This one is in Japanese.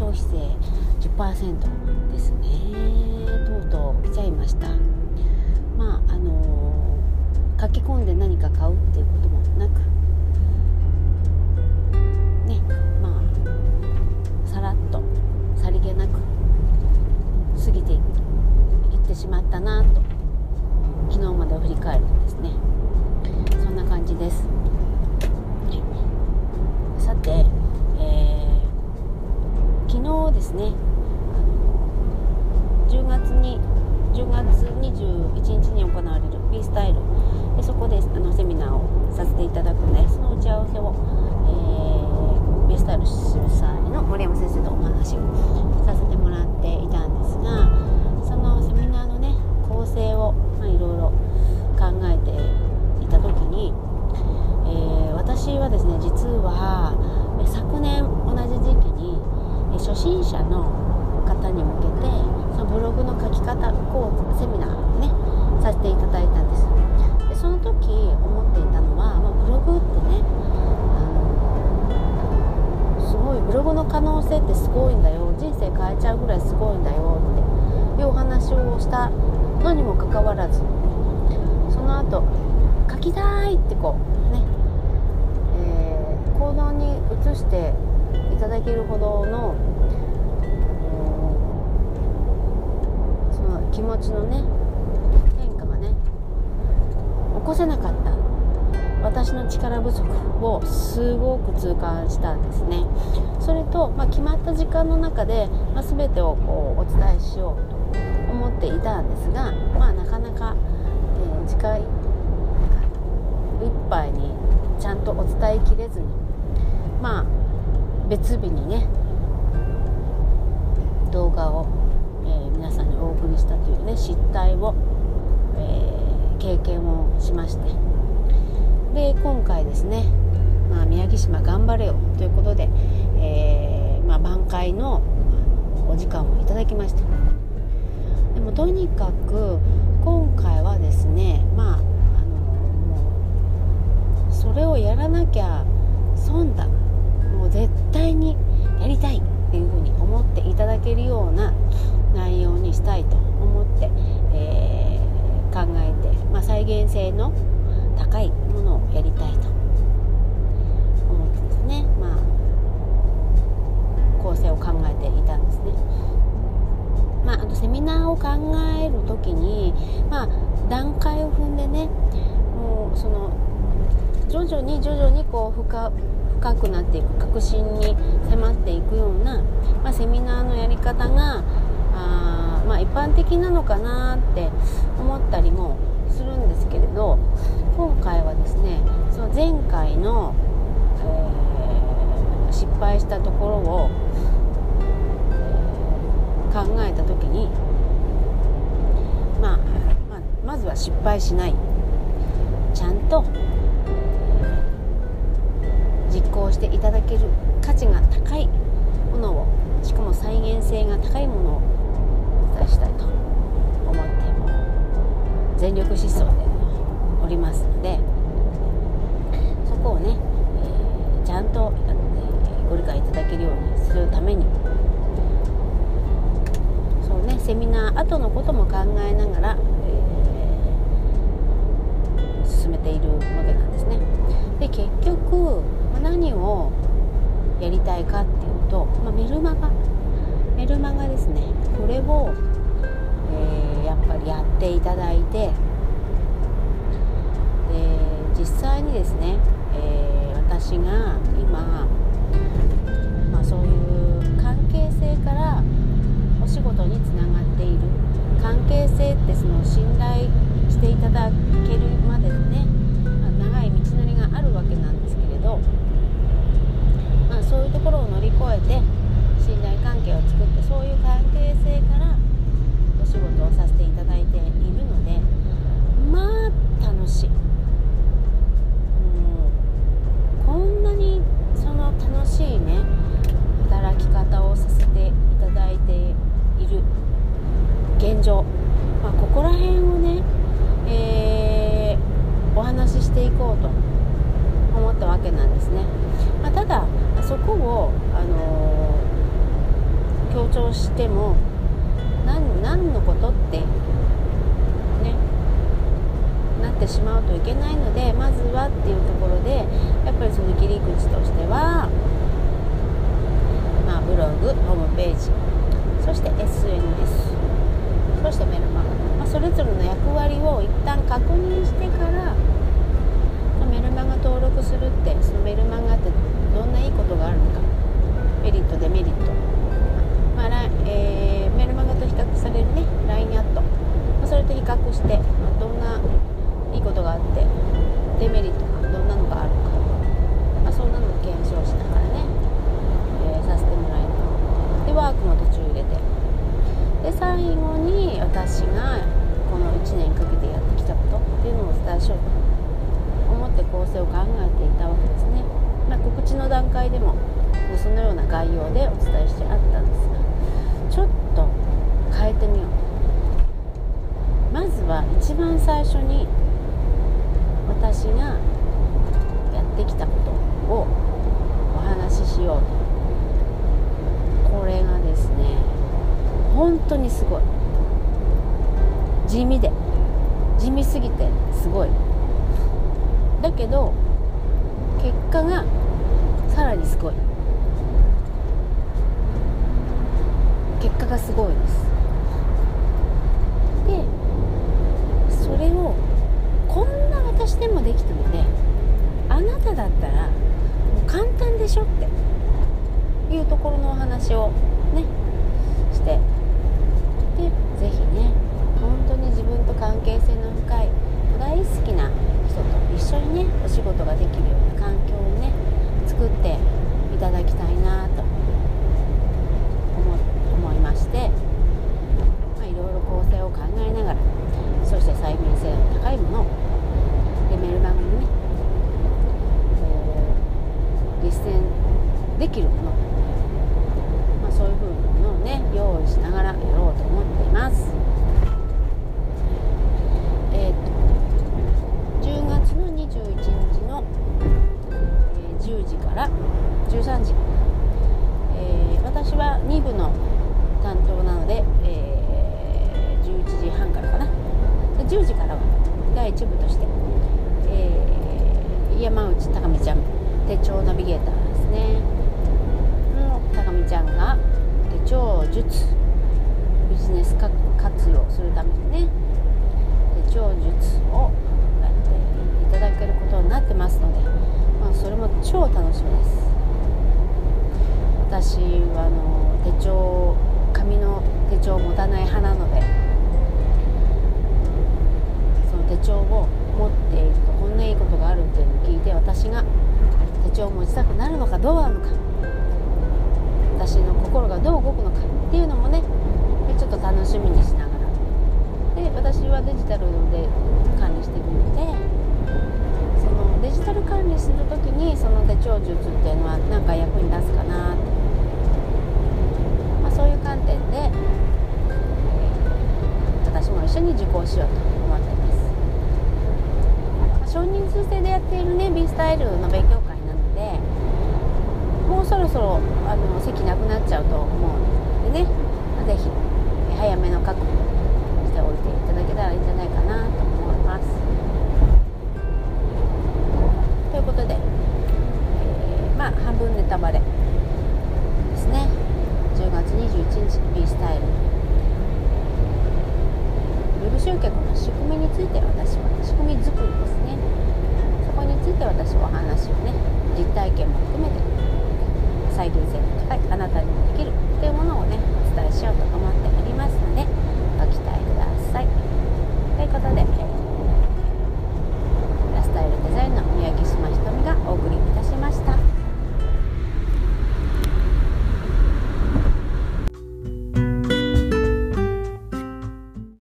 5%ですね。とうとう来ちゃいました。まああのー、書き込んで何か買うっていうこともなく。ね。まあさらっとさりげなく過ぎていくてしまったなと昨日までを振り返るとですねそんな感じです、はい、さて、えー、昨日ですね10月に10月21日に行われる B スタイルでそこであのセミナーをさせていただくのでその打ち合わせを、えー、B スタル主催の森山先生とお話をさせてもらっていたんですがそのセミナーのね構成を、ま、いろいろ考えていた時に、えー、私はですね実は昨年同じ時期に初心者の方に向けてそのブログの書き方講座セミナーをねさせていただいたんです。その時思っていたのは、まあ、ブログってねあのすごいブログの可能性ってすごいんだよ。人生変えちゃうぐらいすごいんだよっていうお話をしたのにもかかわらずその後書きたいってこうね、えー、行動に移していただけるほどの、その気持ちのね起こせなかった。私の力不足をすごく痛感したんですね。それと、まあ、決まった時間の中で、まあ、全てをこうお伝えしようと思っていたんですが、まあ、なかなか、えー、時間いっぱいにちゃんとお伝えきれずにまあ別日にね動画を、えー、皆さんにお送りしたというね失態を、えー、経験をしまして。で今回ですね、まあ、宮城島頑張れよということで、えー、まあ、挽回のお時間をいただきましたでもとにかく今回はですねまああのもうそれをやらなきゃ損だ。もう絶対にやりたいっていうふうに思っていただけるような内容にしたいと思って、えー、考えて、まあ、再現性の高いものをやりたいと思ってですねまあ構成を考えていたんですね。まあ、あのセミナーを考える時に、まあ、段階を踏んでねもうその徐々に徐々にこう深深くなっていく確信に迫っていくような、まあ、セミナーのやり方があ、まあ、一般的なのかなって思ったりもするんですけれど今回はですねその前回の、えー、失敗したところを考えた時に、まあ、まあ、まずは失敗しない。ちゃんと実行していただける価値が高いものをしかも再現性が高いものをお伝えしたいと思っても全力疾走でおりますのでそこをね、えー、ちゃんと、えご理解いただけるようにするためにそうねセミナー後のことも考えながら、えー、進めているわけなんですね。で結局、ま、何をやりたいかっていうと、まあ、メルマガ。メルマガですね。これを、やっていただいてで実際にですね、えー、私が今、まあ、そういう関係性からお仕事につながっている。関係性ってその信頼していただくるまでのね長い道のりがあるわけなんですけれど、まあ、そういうところを乗り越えて信頼関係を作ってそういう関係性からお仕事をさせていただいているのでまあ楽しい。うんこんなにその楽しいね働き方をさせていただいている現状、まあ、ここら辺をね、えー、お話ししていこうと思ったわけなんですね、まあ、ただそこあのー、強張しても何何のことってねなってしまうといけないのでまずはっていうところでやっぱりその切り口としては、まあ、ブログホームページそして SNS そしてメルマガ、まあ、それぞれの役割を一旦確認してからメルマガ登録するってそのメルマガってどんないいことがあるのかメリットデメリット、まあえー、メルマガと比較されるね LINE アット、まあ、それと比較して、まあ、どんないいことがあってデメリットがどんなのがあるか、まあ、そんなのも検証しながらね、えー、させてもらいます。でワークも途中入れて。で最後に私がこの1年かけてやってきたことっていうのをお伝えしようと。思って構成を考えていたわけですね、まあ、告知の段階でもそのような概要でお伝えしてあったんですがちょっと変えてみよう。まずは一番最初に私がやってきたことをお話ししようと。これがですね本当にすごい。地味で。地味すぎてすごい。だけど結果がさらにすごい結果がすごいです。でそれをこんな私でもできたのであなただったらもう簡単でしょっていうところのお話をねしてで是非ね本当に自分と関係性の深い大好きな人と一緒にねお仕事ができるような環境をね作っていただきたいなと思いましてまあいろいろ構成を考えながらそして再現性の高いものをでメルマガにね、実践できるもの、まあ、そういうふうなものをね用意しながらやろうと思っています。えーと10月の21日の、え、10時から13時、えー、私は2部の担当なので、えー、11時半からかな。で10時からは第1部として、えー、山内高見ちゃん手帳ナビゲーターですね。の高見ちゃんが手帳術ビジネス活用するためにね手帳術をやっていただけることになってますので、まあ、それも超楽しみです。私はあの手帳紙の手帳たくなるのかどうなのか私の心がどう動くのかっていうのもねちょっと楽しみにしながら。で私はデジタルで管理しているのでそのデジタル管理する時にその手帳術っていうのは何か役に立つかなと、まあ、そういう観点で、私も一緒に受講しようと思っています、少人数制でやっているね B スタイルの勉強もうそろそろあの席なくなっちゃうと思うのでね是非早めの確保しておいていただけたらいいんじゃないかなと思います。ということで、えー、まあ半分ネタバレですね。10月21日 B スタイル。ウェブ集客の仕組みについて私は仕組み作りですね。そこについて私はお話をね実体験も含めて再現性の高いあなたにもできるっていうものをねお伝えしよう